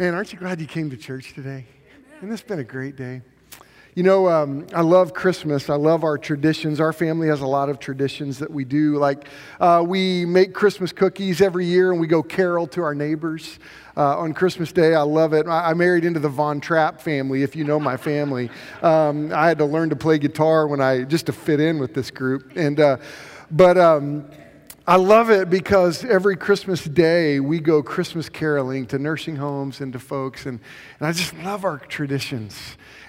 Man, aren't you glad you came to church today? And this been a great day. You know, um, I love Christmas. I love our traditions. Our family has a lot of traditions that we do. Like, uh, we make Christmas cookies every year and we go carol to our neighbors uh, on Christmas Day. I love it. I, I, married into the Von Trapp family, if you know my family. Um, I had to learn to play guitar when I, just to fit in with this group. And, uh, but, um, I love it because every Christmas day we go Christmas caroling to nursing homes and to folks, and, and I just love our traditions.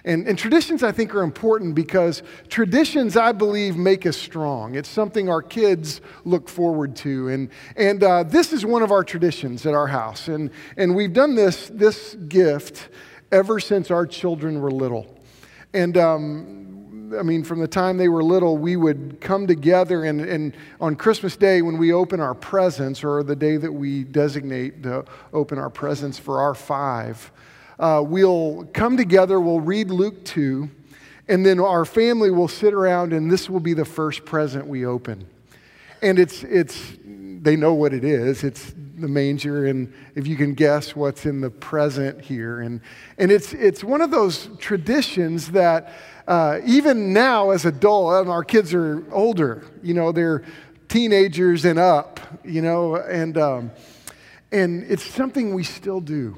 And, and traditions, I think, are important because traditions, I believe, make us strong. It's something our kids look forward to. And, and uh, this is one of our traditions at our house. And, and we've done this, this gift ever since our children were little. And um, I mean, from the time they were little, we would come together, and, and on Christmas Day, when we open our presents, or the day that we designate to open our presents for our five, uh, we'll come together, we'll read Luke 2, and then our family will sit around, and this will be the first present we open. And it's, it's, they know what it is. It's the manger, and if you can guess what's in the present here. And, and it's, it's one of those traditions that uh, even now as adults, and our kids are older, you know, they're teenagers and up, you know, and, um, and it's something we still do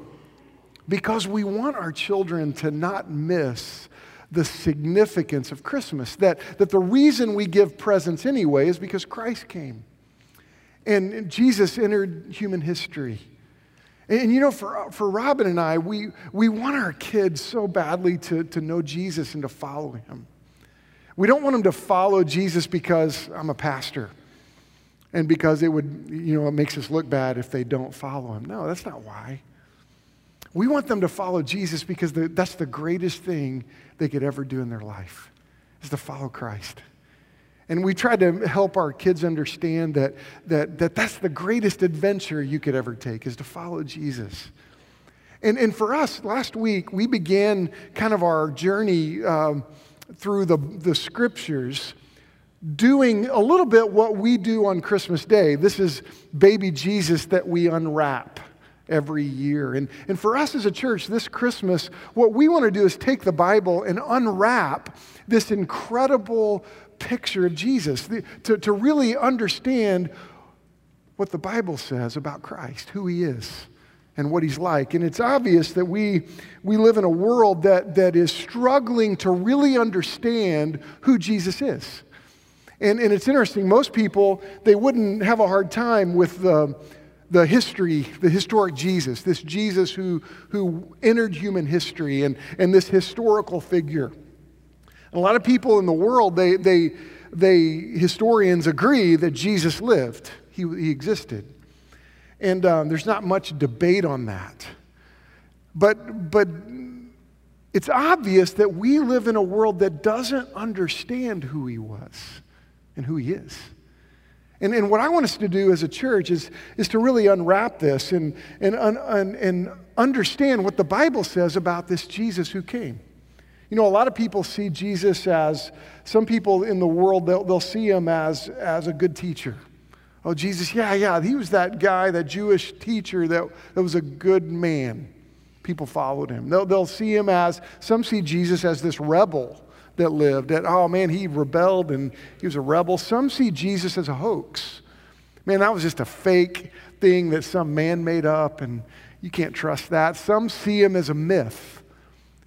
because we want our children to not miss the significance of Christmas. That, that the reason we give presents anyway is because Christ came. And Jesus entered human history. And, you know, for, for Robin and I, we, we want our kids so badly to, to know Jesus and to follow him. We don't want them to follow Jesus because I'm a pastor and because it would, you know, it makes us look bad if they don't follow him. No, that's not why. We want them to follow Jesus because the, that's the greatest thing they could ever do in their life, is to follow Christ. And we try to help our kids understand that, that, that that's the greatest adventure you could ever take, is to follow Jesus. And, and for us, last week, we began kind of our journey um, through the, the scriptures doing a little bit what we do on Christmas Day. This is baby Jesus that we unwrap every year. And, and for us as a church, this Christmas, what we want to do is take the Bible and unwrap this incredible picture of Jesus, the, to, to really understand what the Bible says about Christ, who he is, and what he's like. And it's obvious that we, we live in a world that, that is struggling to really understand who Jesus is. And, and it's interesting, most people, they wouldn't have a hard time with the, the history, the historic Jesus, this Jesus who, who entered human history and, and this historical figure. And a lot of people in the world, they, they, they, historians agree that Jesus lived, he, he existed. And um, there's not much debate on that. But, but it's obvious that we live in a world that doesn't understand who he was and who he is. And, and what I want us to do as a church is, is to really unwrap this and, and, and, and understand what the Bible says about this Jesus who came. You know, a lot of people see Jesus as, some people in the world, they'll, they'll see him as, as a good teacher. Oh, Jesus, yeah, yeah, he was that guy, that Jewish teacher that, that was a good man. People followed him. They'll, they'll see him as, some see Jesus as this rebel that lived, that, oh man, he rebelled and he was a rebel. Some see Jesus as a hoax. Man, that was just a fake thing that some man made up, and you can't trust that. Some see him as a myth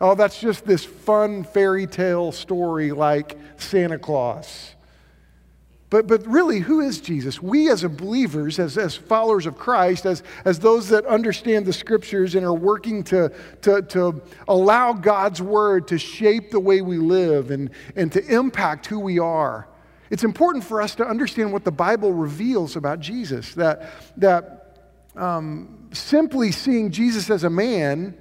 Oh, that's just this fun fairy tale story like Santa Claus. But, but really, who is Jesus? We as believers, as, as followers of Christ, as, as those that understand the scriptures and are working to, to, to allow God's word to shape the way we live and, and to impact who we are, it's important for us to understand what the Bible reveals about Jesus. That, that um, simply seeing Jesus as a man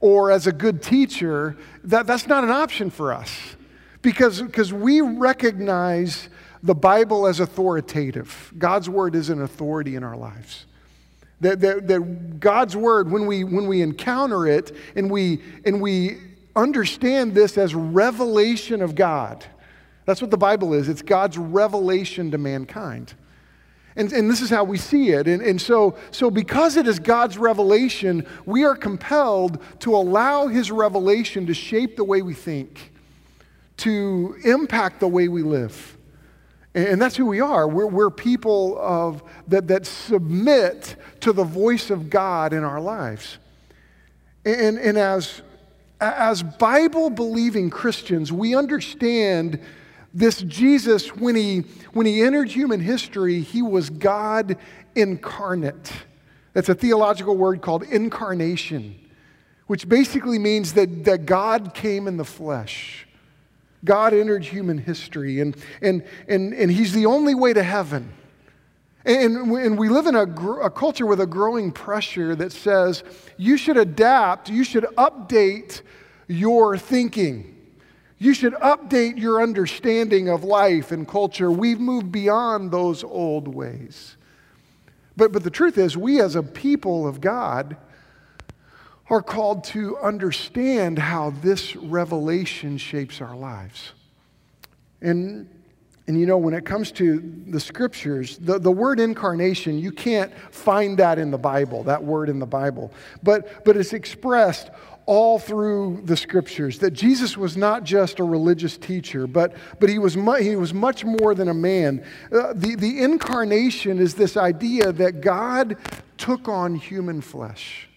or as a good teacher, that, that's not an option for us because, because we recognize the Bible as authoritative. God's word is an authority in our lives. That, that, that God's word, when we, when we encounter it and we, and we understand this as revelation of God, that's what the Bible is. It's God's revelation to mankind. And, and this is how we see it. And, and so, so, because it is God's revelation, we are compelled to allow His revelation to shape the way we think, to impact the way we live. And, that's who we are. We're, we're people of, that, that submit to the voice of God in our lives. And, and as, as Bible believing Christians, we understand this Jesus, when he, when he entered human history, he was God incarnate. That's a theological word called incarnation, which basically means that, that God came in the flesh. God entered human history, and, and, and, and he's the only way to heaven. And, and we live in a, a culture with a growing pressure that says you should adapt, you should update your thinking. You should update your understanding of life and culture. We've moved beyond those old ways. But, but the truth is, we as a people of God are called to understand how this revelation shapes our lives. And, and you know, when it comes to the scriptures, the, the word incarnation, you can't find that in the Bible, that word in the Bible. But, but it's expressed all through the scriptures that Jesus was not just a religious teacher, but, but he, was mu- he was much more than a man. Uh, the, the incarnation is this idea that God took on human flesh.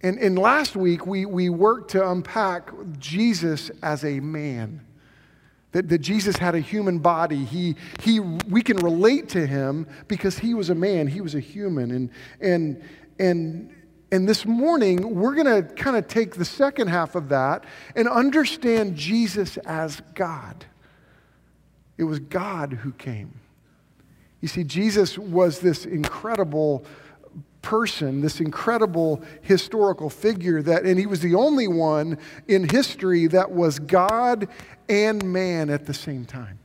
And, and last week, we, we worked to unpack Jesus as a man. That, that Jesus had a human body. He, he, we can relate to him because he was a man, he was a human. And, and, and and this morning, we're going to kind of take the second half of that and understand Jesus as God. It was God who came. You see, Jesus was this incredible person, this incredible historical figure that, and he was the only one in history that was God and man at the same time.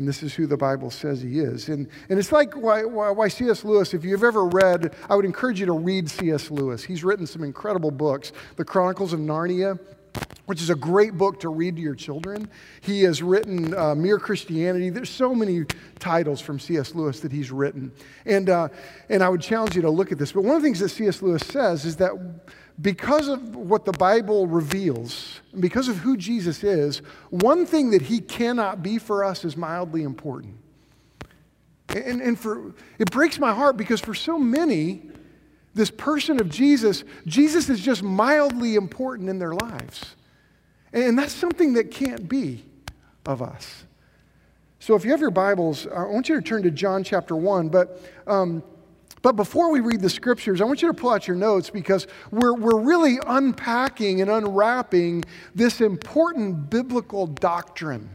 And this is who the Bible says he is. And, and it's like why, why, why C.S. Lewis, if you've ever read, I would encourage you to read C.S. Lewis. He's written some incredible books. The Chronicles of Narnia, which is a great book to read to your children. He has written uh, Mere Christianity. There's so many titles from C.S. Lewis that he's written. And, uh, and I would challenge you to look at this. But one of the things that C.S. Lewis says is that because of what the Bible reveals, because of who Jesus is, one thing that he cannot be for us is mildly important. And, and for, it breaks my heart because for so many, this person of Jesus, Jesus is just mildly important in their lives. And that's something that can't be of us. So if you have your Bibles, I want you to turn to John chapter 1, but. Um, but before we read the scriptures, I want you to pull out your notes because we're, we're really unpacking and unwrapping this important biblical doctrine.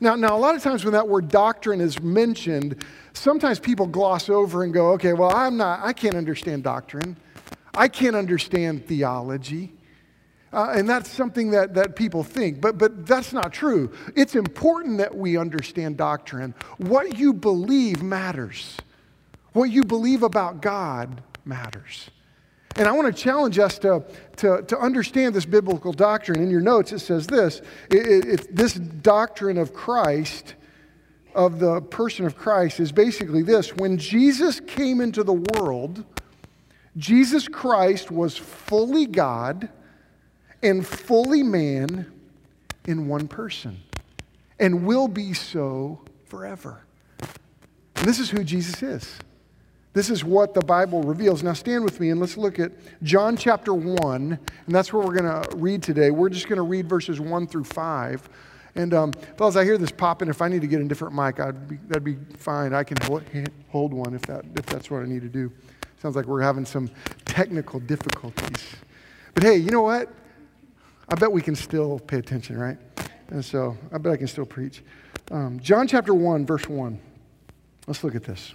Now, now, a lot of times when that word doctrine is mentioned, sometimes people gloss over and go, okay, well, I'm not, I can't understand doctrine. I can't understand theology. Uh, and that's something that, that people think, but, but that's not true. It's important that we understand doctrine. What you believe matters. What you believe about God matters. And I want to challenge us to, to, to understand this biblical doctrine. In your notes, it says this it, it, it, this doctrine of Christ, of the person of Christ, is basically this when Jesus came into the world, Jesus Christ was fully God and fully man in one person, and will be so forever. And this is who Jesus is. This is what the Bible reveals. Now, stand with me and let's look at John chapter 1, and that's where we're going to read today. We're just going to read verses 1 through 5. And, um, fellas, I hear this popping. If I need to get a different mic, I'd be, that'd be fine. I can hold one if, that, if that's what I need to do. Sounds like we're having some technical difficulties. But hey, you know what? I bet we can still pay attention, right? And so I bet I can still preach. Um, John chapter 1, verse 1. Let's look at this.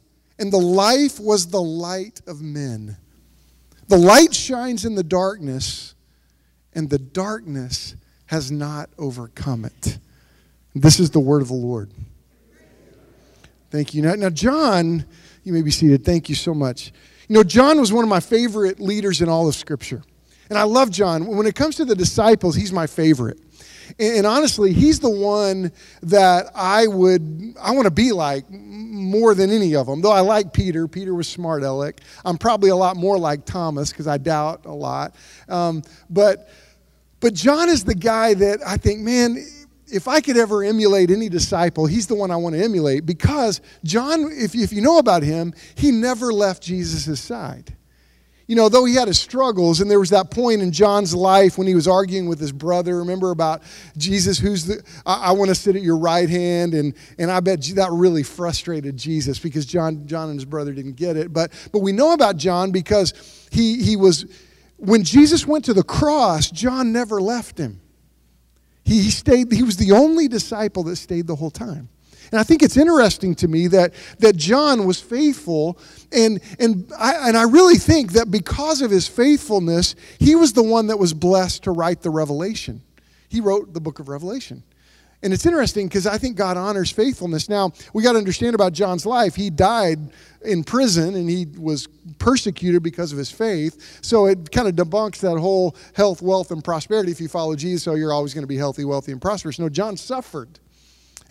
and the life was the light of men. The light shines in the darkness, and the darkness has not overcome it. This is the word of the Lord. Thank you. Now, now, John, you may be seated. Thank you so much. You know, John was one of my favorite leaders in all of Scripture. And I love John. When it comes to the disciples, he's my favorite. And, and honestly, he's the one that I would, I want to be like more than any of them. Though I like Peter. Peter was smart aleck. I'm probably a lot more like Thomas because I doubt a lot. Um, but, but John is the guy that I think, man, if I could ever emulate any disciple, he's the one I want to emulate because John, if, if you know about him, he never left Jesus' side. You know, though he had his struggles, and there was that point in John's life when he was arguing with his brother. Remember about Jesus, who's the, I, I want to sit at your right hand. And, and I bet that really frustrated Jesus because John, John and his brother didn't get it. But, but we know about John because he, he was, when Jesus went to the cross, John never left him. He, he stayed, he was the only disciple that stayed the whole time. And I think it's interesting to me that, that John was faithful, and, and, I, and I really think that because of his faithfulness, he was the one that was blessed to write the Revelation. He wrote the book of Revelation. And it's interesting because I think God honors faithfulness. Now, we got to understand about John's life. He died in prison and he was persecuted because of his faith. So it kind of debunks that whole health, wealth, and prosperity. If you follow Jesus, so you're always going to be healthy, wealthy, and prosperous. No, John suffered.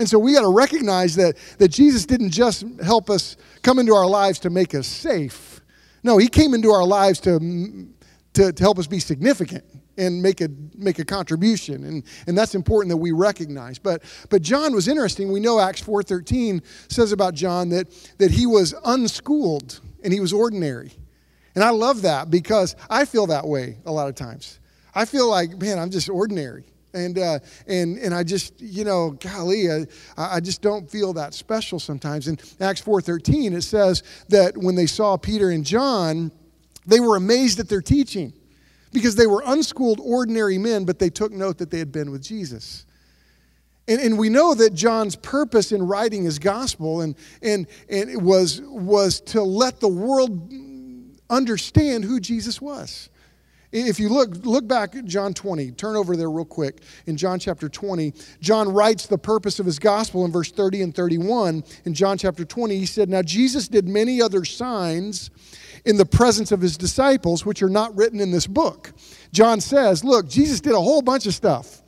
And so we got to recognize that, that Jesus didn't just help us come into our lives to make us safe. No, he came into our lives to, mm, to, to help us be significant and make a make a contribution. And and that's important that we recognize. But but john was interesting. We know acts 4.13 says about john that that he was unschooled and he was ordinary. And i love that because i feel that way a lot of times. I feel like man i'm just ordinary and uh, and and I just you know golly I, I just don't feel that special sometimes. In Acts four thirteen it says that when they saw Peter and John, they were amazed at their teaching because they were unschooled ordinary men, but they took note that they had been with Jesus. And, and we know that John's purpose in writing his gospel and, and, and was, was to let the world understand who Jesus was. If you look, look back at John 20, turn over there real quick. In John chapter 20, John writes the purpose of his gospel in verse 30 and 31. In John chapter 20, he said, Now Jesus did many other signs in the presence of his disciples, which are not written in this book. John says, Look, Jesus did a whole bunch of stuff.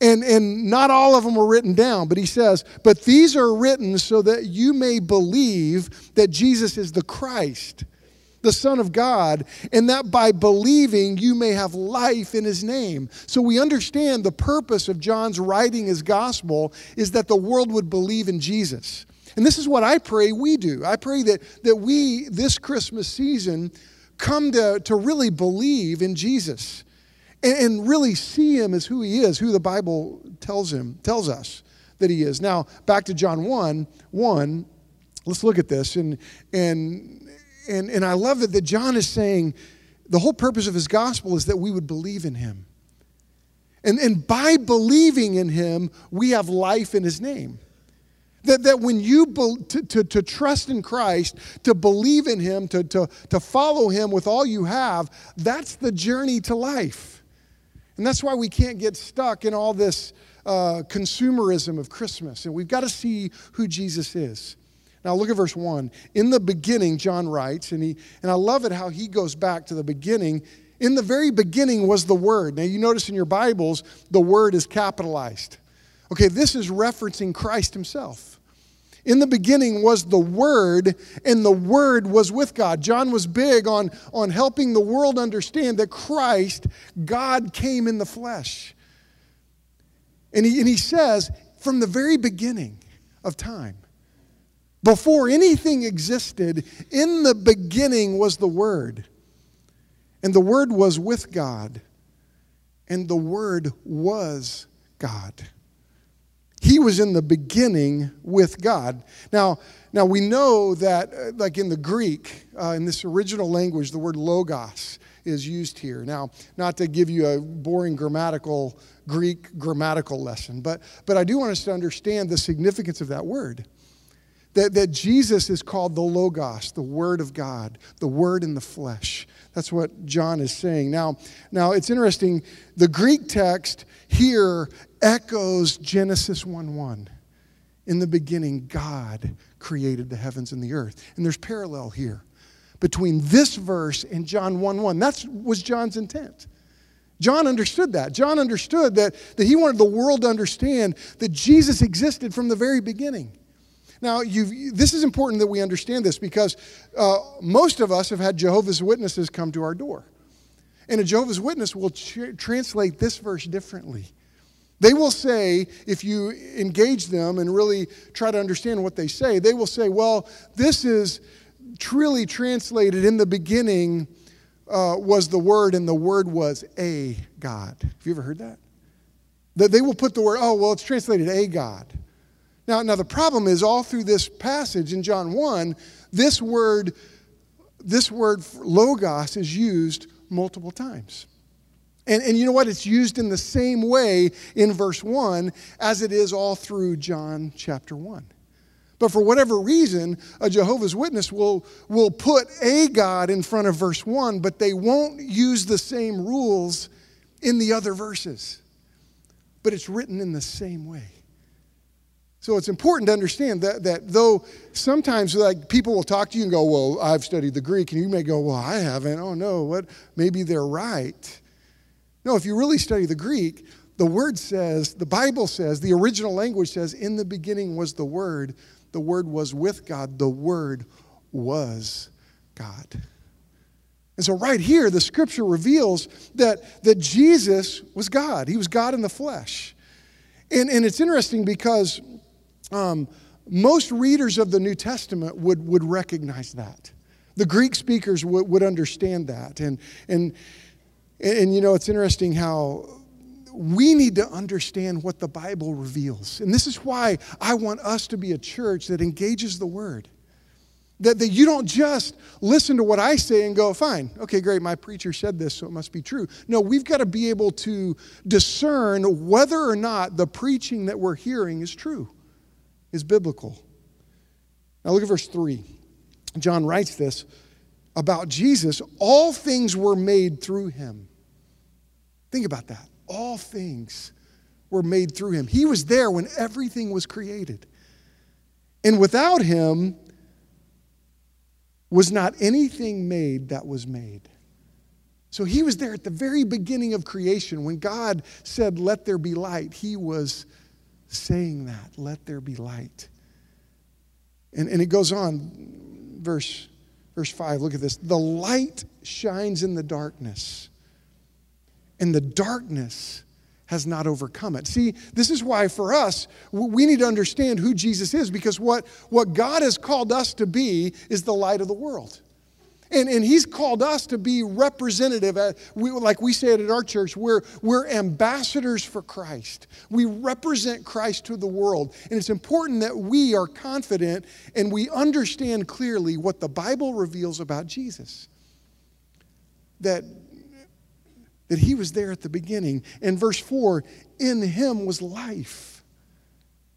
And, and not all of them were written down, but he says, But these are written so that you may believe that Jesus is the Christ the Son of God, and that by believing you may have life in his name. So we understand the purpose of John's writing his gospel is that the world would believe in Jesus. And this is what I pray we do. I pray that, that we, this Christmas season, come to, to really believe in Jesus and, and really see him as who he is, who the Bible tells him, tells us that he is. Now, back to John 1, 1, let's look at this. And, and and, and I love it that John is saying the whole purpose of his gospel is that we would believe in him. And, and by believing in him, we have life in his name. That, that when you be, to, to, to trust in Christ, to believe in him, to, to, to follow him with all you have, that's the journey to life. And that's why we can't get stuck in all this uh, consumerism of Christmas. And we've got to see who Jesus is. Now look at verse 1. In the beginning, John writes, and, he, and I love it how he goes back to the beginning. In the very beginning was the Word. Now you notice in your Bibles, the Word is capitalized. Okay, this is referencing Christ Himself. In the beginning was the Word, and the Word was with God. John was big on, on helping the world understand that Christ, God, came in the flesh. And he, and he says, from the very beginning of time, before anything existed, in the beginning was the Word. And the Word was with God. And the Word was God. He was in the beginning with God. Now, now we know that, uh, like in the Greek, uh, in this original language, the word logos is used here. Now, not to give you a boring grammatical Greek grammatical lesson, but, but I do want us to understand the significance of that word that, that Jesus is called the Logos, the Word of God, the Word in the flesh. That's what John is saying. Now, now it's interesting. The Greek text here echoes Genesis 1 1. In the beginning, God created the heavens and the earth. And there's parallel here between this verse and John 1 1. That was John's intent. John understood that. John understood that, that he wanted the world to understand that Jesus existed from the very beginning. Now, this is important that we understand this because uh, most of us have had Jehovah's Witnesses come to our door. And a Jehovah's Witness will tr- translate this verse differently. They will say, if you engage them and really try to understand what they say, they will say, well, this is truly translated in the beginning uh, was the Word, and the Word was a God. Have you ever heard that? That they will put the word, oh, well, it's translated a God. Now, now the problem is all through this passage in John 1, this word, this word logos is used multiple times. And, and you know what? It's used in the same way in verse 1 as it is all through John chapter 1. But for whatever reason, a Jehovah's Witness will, will put a God in front of verse 1, but they won't use the same rules in the other verses. But it's written in the same way. So it's important to understand that, that though sometimes like people will talk to you and go, Well, I've studied the Greek, and you may go, Well, I haven't. Oh no, what maybe they're right. No, if you really study the Greek, the word says, the Bible says, the original language says, in the beginning was the word, the Word was with God. The Word was God. And so, right here, the scripture reveals that, that Jesus was God. He was God in the flesh. And, and it's interesting because um, most readers of the New Testament would, would recognize that. The Greek speakers would, would understand that. And, and, and, you know, it's interesting how we need to understand what the Bible reveals. And this is why I want us to be a church that engages the Word. That, that you don't just listen to what I say and go, fine, okay, great, my preacher said this, so it must be true. No, we've got to be able to discern whether or not the preaching that we're hearing is true, is biblical. Now look at verse 3. John writes this about Jesus all things were made through him. Think about that all things were made through him. He was there when everything was created. And without him was not anything made that was made. So he was there at the very beginning of creation. When God said, Let there be light, he was saying that, Let there be light. And, and it goes on, verse, verse 5, look at this. The light shines in the darkness and the darkness has not overcome it. See, this is why for us, we need to understand who Jesus is because what, what God has called us to be is the light of the world. And, and he's called us to be representative. We, like we say it at our church, we're, we're ambassadors for Christ. We represent Christ to the world. And it's important that we are confident and we understand clearly what the Bible reveals about Jesus. That that he was there at the beginning. And verse 4 in him was life.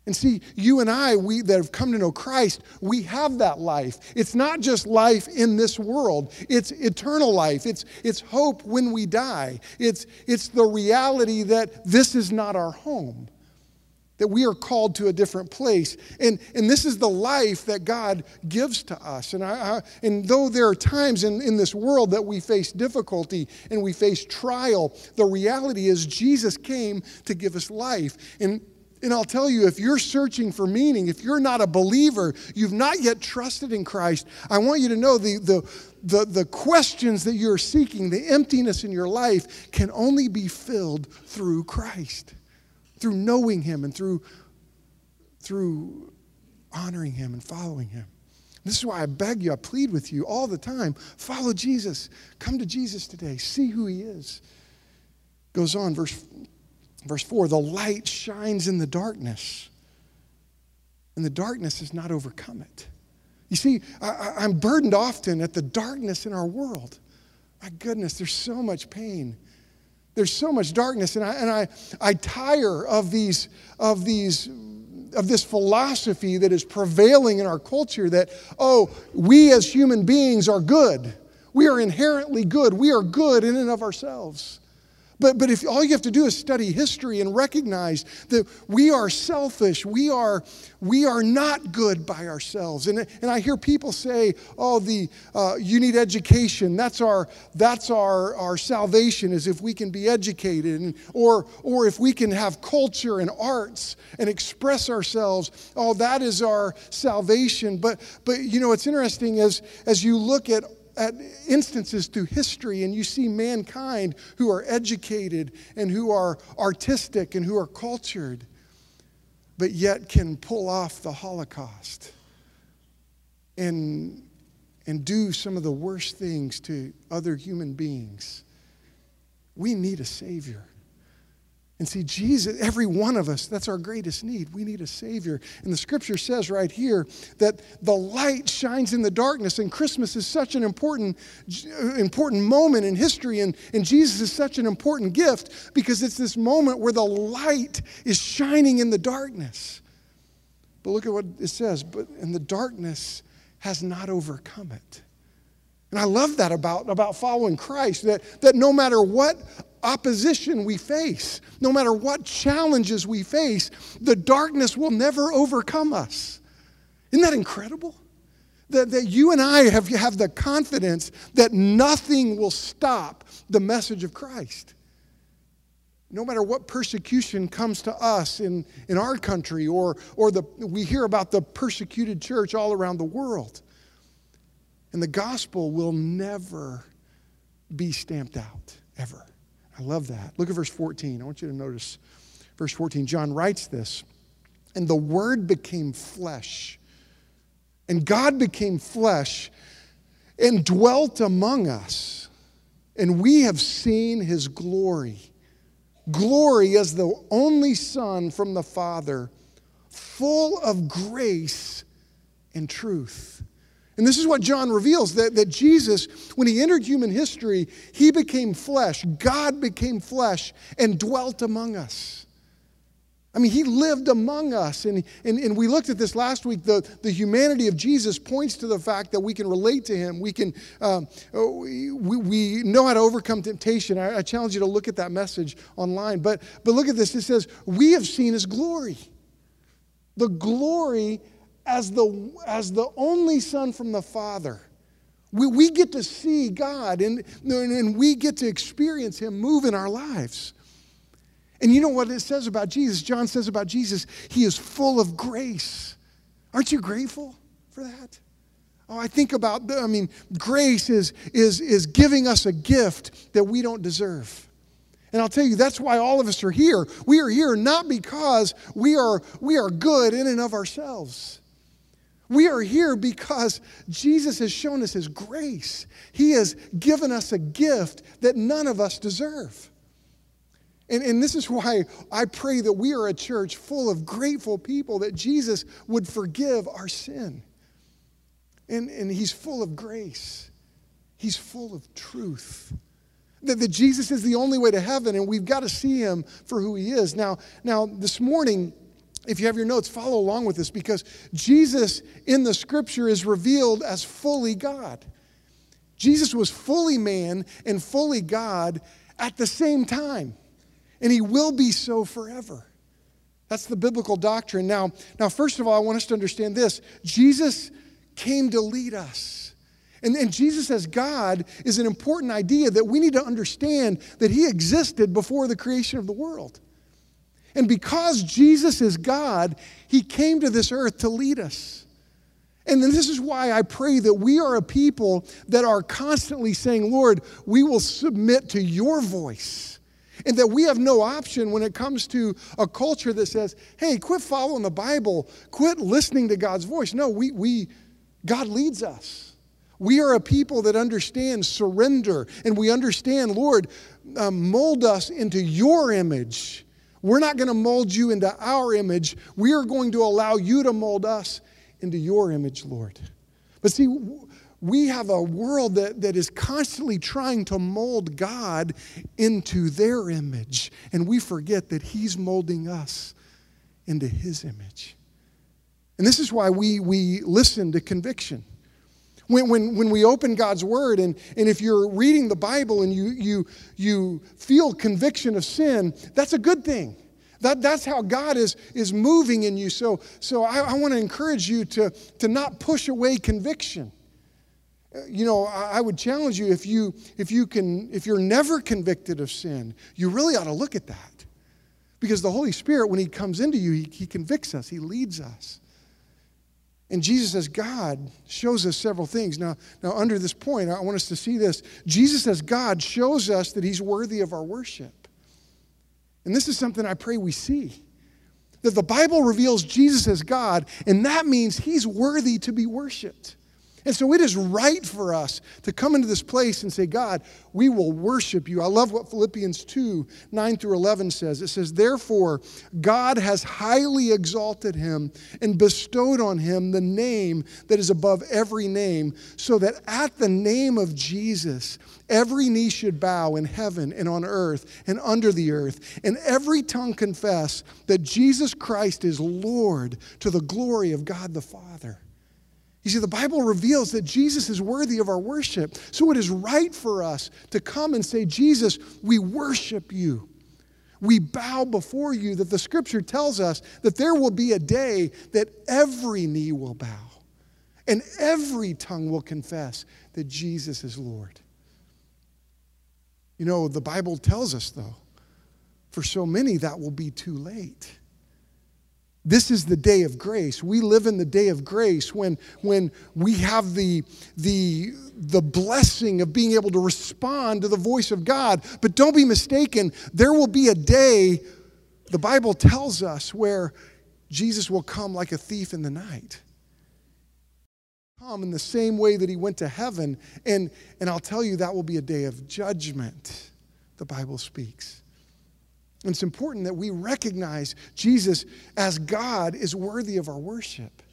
And see, you and I, we that have come to know Christ, we have that life. It's not just life in this world, it's eternal life. It's, it's hope when we die. It's, it's the reality that this is not our home that we are called to a different place. And, and this is the life that God gives to us. And, I, I, and though there are times in, in this world that we face difficulty and we face trial, the reality is Jesus came to give us life. And and I'll tell you, if you're searching for meaning, if you're not a believer, you've not yet trusted in Christ, I want you to know the, the, the, the questions that you're seeking, the emptiness in your life, can only be filled through Christ through knowing Him and through, through honoring Him and following Him. This is why I beg you, I plead with you all the time follow Jesus. Come to Jesus today. See who He is. Goes on, verse, verse 4 the light shines in the darkness, and the darkness has not overcome it. You see, I, I'm burdened often at the darkness in our world. My goodness, there's so much pain there's so much darkness and I, and I, I tire of these, of these of this philosophy that is prevailing in our culture that, oh, we as human beings are good. We are inherently good. We are good in and of ourselves. But, but if all you have to do is study history and recognize that we are selfish, we are, we are not good by ourselves. And, and I hear people say, oh, the, uh, you need education. That's, our, that's our, our salvation, is if we can be educated, and, or, or if we can have culture and arts and express ourselves. Oh, that is our salvation. But, but you know, it's interesting as, as you look at at instances through history and you see mankind who are educated and who are artistic and who are cultured, but yet can pull off the Holocaust and, and do some of the worst things to other human beings. We need a Savior. And see, Jesus, every one of us, that's our greatest need. We need a Savior. And the scripture says right here that the light shines in the darkness, and Christmas is such an important, important moment in history, and, and Jesus is such an important gift because it's this moment where the light is shining in the darkness. But look at what it says, but and the darkness has not overcome it. And I love that about, about following Christ, that, that no matter what opposition we face, no matter what challenges we face, the darkness will never overcome us. Isn't that incredible? That, that you and I have, have the confidence that nothing will stop the message of Christ. No matter what persecution comes to us in, in our country, or, or the, we hear about the persecuted church all around the world. And the gospel will never be stamped out, ever. I love that. Look at verse 14. I want you to notice verse 14. John writes this And the Word became flesh, and God became flesh and dwelt among us, and we have seen his glory. Glory as the only Son from the Father, full of grace and truth. And this is what John reveals that, that Jesus, when he entered human history, he became flesh. God became flesh and dwelt among us. I mean, he lived among us. And, and, and we looked at this last week. The, the humanity of Jesus points to the fact that we can relate to him. We can um, we, we know how to overcome temptation. I, I challenge you to look at that message online. But, but look at this. It says, We have seen his glory. The glory as the, as the only son from the Father. We, we get to see God and, and we get to experience Him move in our lives. And you know what it says about Jesus? John says about Jesus, He is full of grace. Aren't you grateful for that? Oh, I think about, I mean, grace is, is, is giving us a gift that we don't deserve. And I'll tell you, that's why all of us are here. We are here not because we are, we are good in and of ourselves. We are here because Jesus has shown us his grace. He has given us a gift that none of us deserve. And, and this is why I pray that we are a church full of grateful people, that Jesus would forgive our sin. And, and he's full of grace, he's full of truth. That, that Jesus is the only way to heaven, and we've got to see him for who he is. Now, now this morning, if you have your notes, follow along with this because Jesus in the scripture is revealed as fully God. Jesus was fully man and fully God at the same time, and he will be so forever. That's the biblical doctrine. Now, now first of all, I want us to understand this Jesus came to lead us. And, and Jesus as God is an important idea that we need to understand that he existed before the creation of the world. And because Jesus is God, He came to this earth to lead us. And then this is why I pray that we are a people that are constantly saying, Lord, we will submit to your voice. And that we have no option when it comes to a culture that says, hey, quit following the Bible, quit listening to God's voice. No, we, we God leads us. We are a people that understand surrender, and we understand, Lord, um, mold us into your image we're not going to mold you into our image. We are going to allow you to mold us into your image, Lord. But see, we have a world that, that is constantly trying to mold God into their image. And we forget that He's molding us into His image. And this is why we, we listen to conviction. When, when, when we open God's Word, and, and if you're reading the Bible and you, you, you feel conviction of sin, that's a good thing. That, that's how God is, is moving in you. So, so I, I want to encourage you to, to not push away conviction. Uh, you know, I, I would challenge you if you if you can if you're never convicted of sin, you really ought to look at that. Because the Holy Spirit, when He comes into you, He, he convicts us, He leads us. And Jesus as God shows us several things. Now, now, under this point, I want us to see this. Jesus as God shows us that He's worthy of our worship. And this is something I pray we see. That the Bible reveals Jesus as God, and that means He's worthy to be worshiped. And so it is right for us to come into this place and say, God, we will worship you. I love what Philippians 2 9 through 11 says. It says, Therefore, God has highly exalted him and bestowed on him the name that is above every name, so that at the name of Jesus, every knee should bow in heaven and on earth and under the earth, and every tongue confess that Jesus Christ is Lord to the glory of God the Father. You see, the Bible reveals that Jesus is worthy of our worship. So it is right for us to come and say, Jesus, we worship you. We bow before you, that the scripture tells us that there will be a day that every knee will bow and every tongue will confess that Jesus is Lord. You know, the Bible tells us, though, for so many that will be too late. This is the day of grace. We live in the day of grace when, when we have the, the, the blessing of being able to respond to the voice of God. But don't be mistaken, there will be a day, the Bible tells us, where Jesus will come like a thief in the night. Come in the same way that he went to heaven. And, and I'll tell you, that will be a day of judgment, the Bible speaks. It's important that we recognize Jesus as God is worthy of our worship.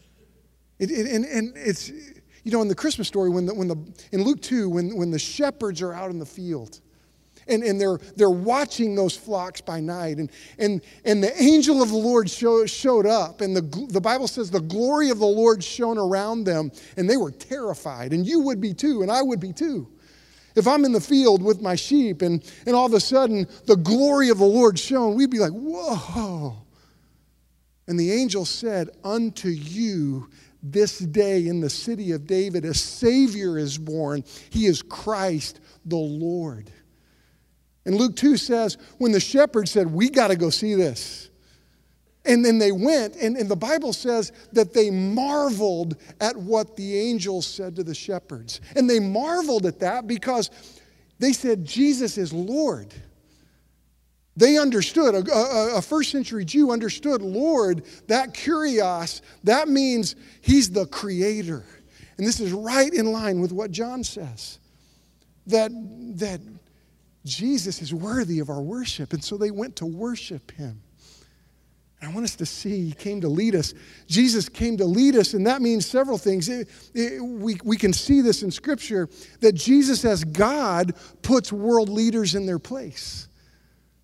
It, it, and, and it's, you know, in the Christmas story, when the, when the, in Luke 2, when, when the shepherds are out in the field and, and they're, they're watching those flocks by night, and, and, and the angel of the Lord show, showed up, and the, the Bible says the glory of the Lord shone around them, and they were terrified. And you would be too, and I would be too. If I'm in the field with my sheep and, and all of a sudden the glory of the Lord shone, we'd be like, whoa. And the angel said, Unto you this day in the city of David a Savior is born. He is Christ the Lord. And Luke 2 says, when the shepherds said, We got to go see this. And then they went, and, and the Bible says that they marveled at what the angels said to the shepherds. And they marveled at that because they said, Jesus is Lord. They understood, a, a, a, first century Jew understood Lord, that kurios, that means he's the creator. And this is right in line with what John says that, that Jesus is worthy of our worship. And so they went to worship him. I want us to see he came to lead us. Jesus came to lead us, and that means several things. It, it, we, we can see this in Scripture that Jesus, as God, puts world leaders in their place.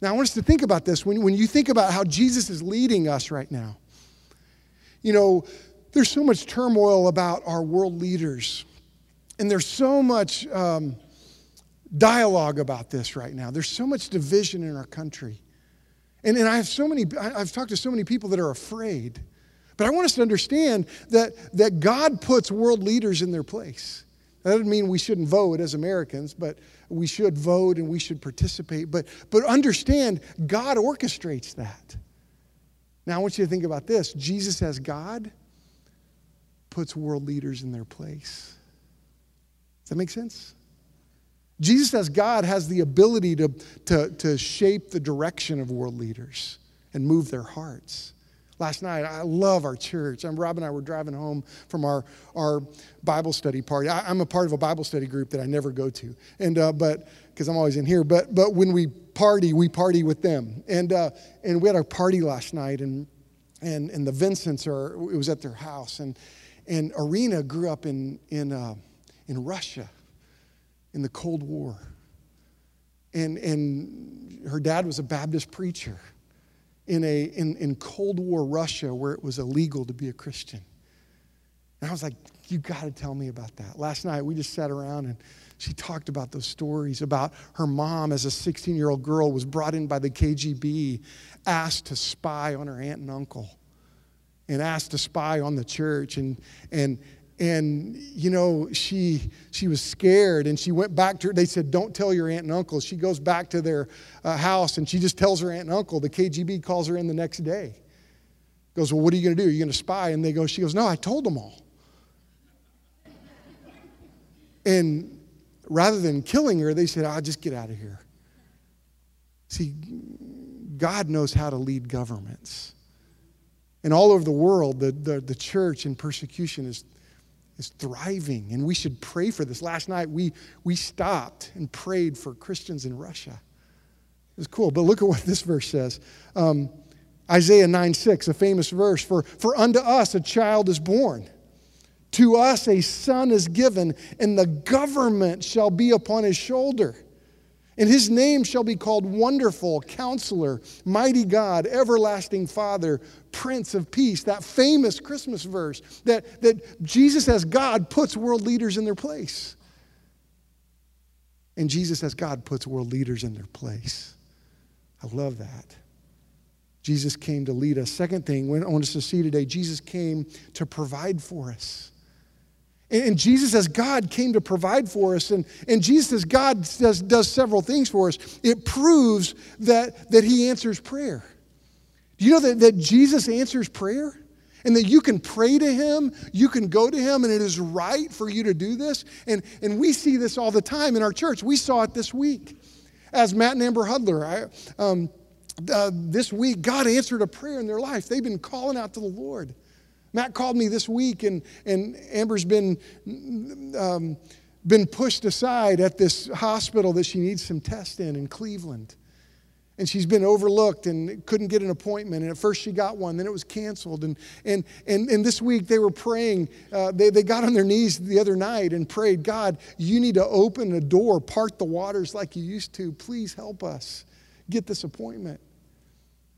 Now, I want us to think about this. When, when you think about how Jesus is leading us right now, you know, there's so much turmoil about our world leaders, and there's so much um, dialogue about this right now. There's so much division in our country. And, and I have so many, I've talked to so many people that are afraid. But I want us to understand that, that God puts world leaders in their place. That doesn't mean we shouldn't vote as Americans, but we should vote and we should participate. But, but understand, God orchestrates that. Now, I want you to think about this Jesus, as God, puts world leaders in their place. Does that make sense? Jesus, as God, has the ability to, to, to shape the direction of world leaders and move their hearts. Last night, I love our church. I'm, Rob and I were driving home from our, our Bible study party. I, am a part of a Bible study group that I never go to, and uh, but because I'm always in here. But but when we party, we party with them, and uh, and we had our party last night, and and and the Vincents are. It was at their house, and and Irina grew up in in uh, in Russia in the Cold War. And, and her dad was a Baptist preacher in, a, in, in Cold War Russia where it was illegal to be a Christian. And I was like, You got to tell me about that. Last night, we just sat around and she talked about those stories about her mom as a 16 year old girl was brought in by the KGB, asked to spy on her aunt and uncle, and asked to spy on the church. And, and, and you know she she was scared and she went back to her they said don't tell your aunt and uncle. She goes back to their uh, house and she just tells her aunt and uncle. The kgb calls her in the next day. Goes well what are you going to do? Are you going to spy? And they go she goes no i told them all. And rather than killing her they said i'll oh, just get out of here. See god knows how to lead governments. And all over the world the, the, the church in persecution is is thriving, and we should pray for this. Last night, we, we stopped and prayed for Christians in Russia. It was cool, but look at what this verse says. Um, Isaiah 9 6, a famous verse for, for unto us a child is born, to us a son is given, and the government shall be upon his shoulder. And his name shall be called Wonderful, Counselor, Mighty God, Everlasting Father, Prince of Peace. That famous Christmas verse that, that Jesus as God puts world leaders in their place. And Jesus as God puts world leaders in their place. I love that. Jesus came to lead us. Second thing I want us to see today Jesus came to provide for us. And Jesus, as God, came to provide for us. And, and Jesus, as God, does, does several things for us. It proves that, that He answers prayer. Do you know that, that Jesus answers prayer? And that you can pray to Him, you can go to Him, and it is right for you to do this. And, and we see this all the time in our church. We saw it this week. As Matt and Amber Hudler, I, um, uh, this week, God answered a prayer in their life. They've been calling out to the Lord. Matt called me this week, and, and Amber's been, um, been pushed aside at this hospital that she needs some tests in in Cleveland. And she's been overlooked and couldn't get an appointment. And at first she got one, then it was canceled. And, and, and, and this week they were praying. Uh, they, they got on their knees the other night and prayed, God, you need to open a door, part the waters like you used to. Please help us get this appointment.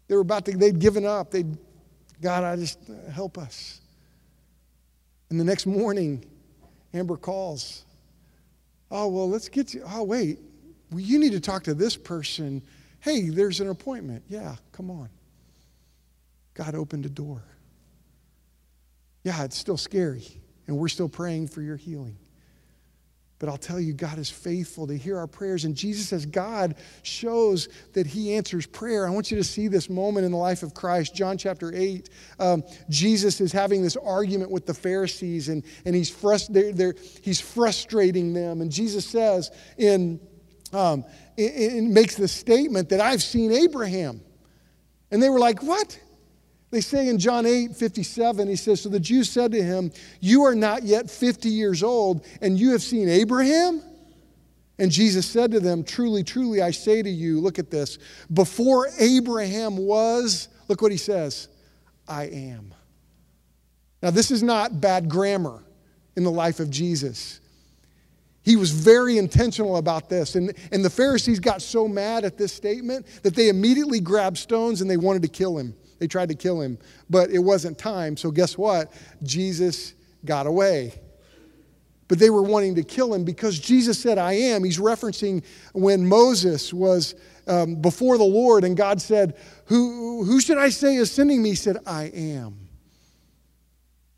They were about to, they'd given up. They'd God, I just uh, help us. And the next morning, Amber calls. Oh, well, let's get you. Oh, wait. Well, you need to talk to this person. Hey, there's an appointment. Yeah, come on. God opened a door. Yeah, it's still scary, and we're still praying for your healing. But I'll tell you, God is faithful to hear our prayers. And Jesus, as God, shows that He answers prayer. I want you to see this moment in the life of Christ. John chapter 8. Um, Jesus is having this argument with the Pharisees, and, and he's, frust- they're, they're, he's frustrating them. And Jesus says, in, um, it, makes the statement that I've seen Abraham. And they were like, What? They say in John 8, 57, he says, So the Jews said to him, You are not yet 50 years old, and you have seen Abraham? And Jesus said to them, Truly, truly, I say to you, look at this, before Abraham was, look what he says, I am. Now, this is not bad grammar in the life of Jesus. He was very intentional about this. And, and the Pharisees got so mad at this statement that they immediately grabbed stones and they wanted to kill him. They tried to kill him, but it wasn't time. So, guess what? Jesus got away. But they were wanting to kill him because Jesus said, I am. He's referencing when Moses was um, before the Lord and God said, who, who should I say is sending me? He said, I am.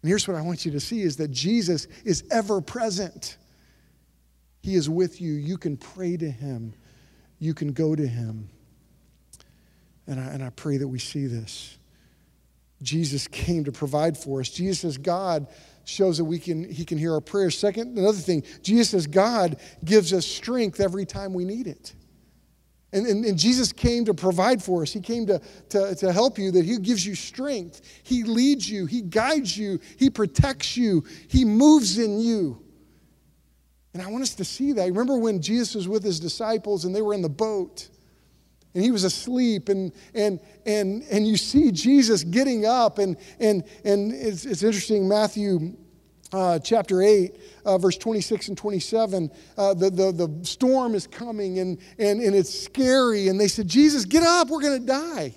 And here's what I want you to see is that Jesus is ever present. He is with you. You can pray to him. You can go to him. And I, and I pray that we see this. Jesus came to provide for us. Jesus as God shows that we can, he can hear our prayers. Second, another thing, Jesus as God gives us strength every time we need it. And, and, and, Jesus came to provide for us. He came to, to, to help you, that He gives you strength. He leads you, He guides you, He protects you, He moves in you. And I want us to see that. Remember when Jesus was with His disciples and they were in the boat? And he was asleep and and and and you see jesus getting up and and and it's, it's interesting matthew uh, chapter 8 uh, verse 26 and 27 uh, the, the, the storm is coming and, and, and it's scary and they said jesus get up we're going to die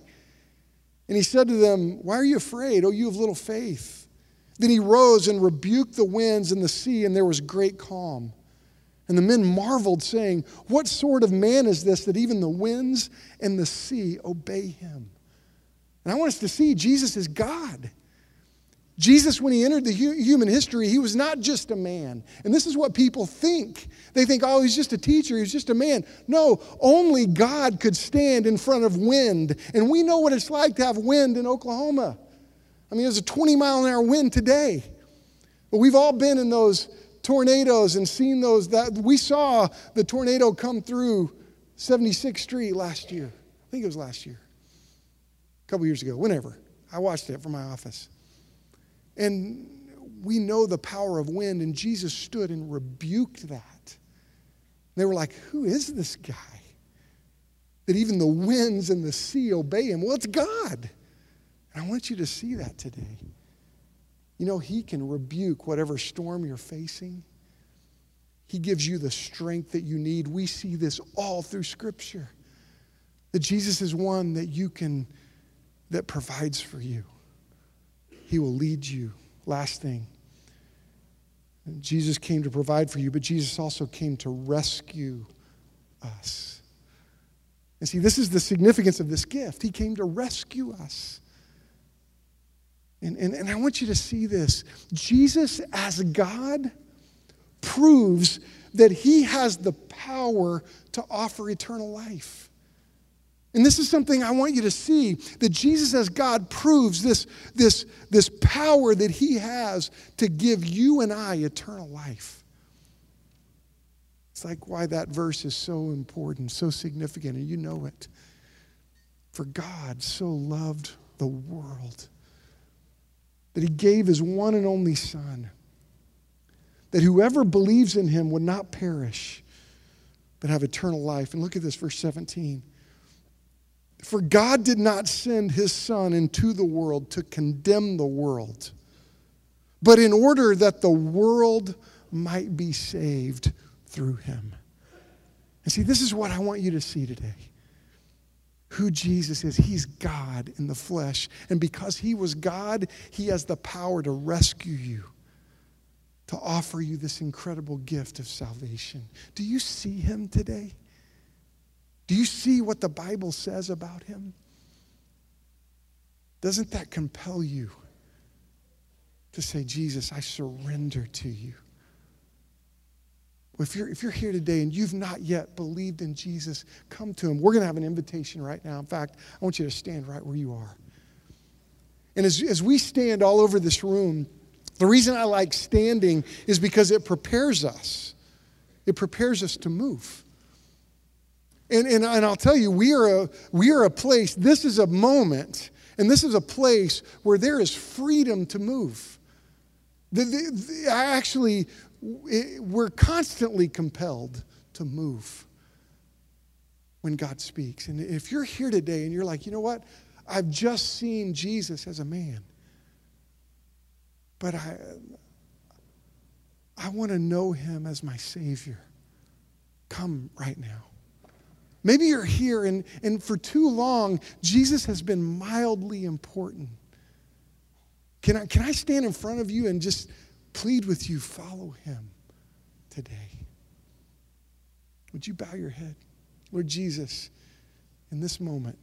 and he said to them why are you afraid oh you have little faith Then he rose and rebuked the winds and the sea, and there was great calm. And the men marveled, saying, What sort of man is this that even the winds and the sea obey him? And I want us to see Jesus is God. Jesus, when he entered the human history, he was not just a man. And this is what people think. They think, oh, he's just a teacher, he's just a man. No, only God could stand in front of wind. And we know what it's like to have wind in Oklahoma. I mean, there's a 20 mile an hour wind today. But we've all been in those tornadoes and seen those. That we saw the tornado come through 76th Street last year. I think it was last year, a couple years ago, whenever. I watched it from my office. And we know the power of wind, and Jesus stood and rebuked that. They were like, Who is this guy? That even the winds and the sea obey him. Well, it's God. And I want you to see that today. You know, He can rebuke whatever storm you're facing. He gives you the strength that you need. We see this all through Scripture. That Jesus is one that you can, that provides for you. He will lead you. Last thing. Jesus came to provide for you, but Jesus also came to rescue us. And see, this is the significance of this gift. He came to rescue us. And, and, and I want you to see this. Jesus, as God, proves that he has the power to offer eternal life. And this is something I want you to see that Jesus as God proves this, this, this power that he has to give you and I eternal life. It's like why that verse is so important, so significant, and you know it. For God so loved the world that he gave his one and only Son, that whoever believes in him would not perish, but have eternal life. And look at this, verse 17. For God did not send his Son into the world to condemn the world, but in order that the world might be saved through him. And see, this is what I want you to see today who Jesus is. He's God in the flesh. And because he was God, he has the power to rescue you, to offer you this incredible gift of salvation. Do you see him today? Do you see what the Bible says about him? Doesn't that compel you to say, Jesus, I surrender to you? If you're, if you're here today and you've not yet believed in Jesus, come to him. We're going to have an invitation right now. In fact, I want you to stand right where you are. And as, as we stand all over this room, the reason I like standing is because it prepares us. It prepares us to move. And, and, and I'll tell you, we are, a, we are a place, this is a moment, and this is a place where there is freedom to move. The, the, the, actually, it, we're constantly compelled to move when God speaks. And if you're here today and you're like, you know what? I've just seen Jesus as a man, but I, I want to know him as my Savior. Come right now. Maybe you're here and, and for too long, Jesus has been mildly important. Can I, can I stand in front of you and just plead with you follow him today? Would you bow your head? Lord Jesus, in this moment,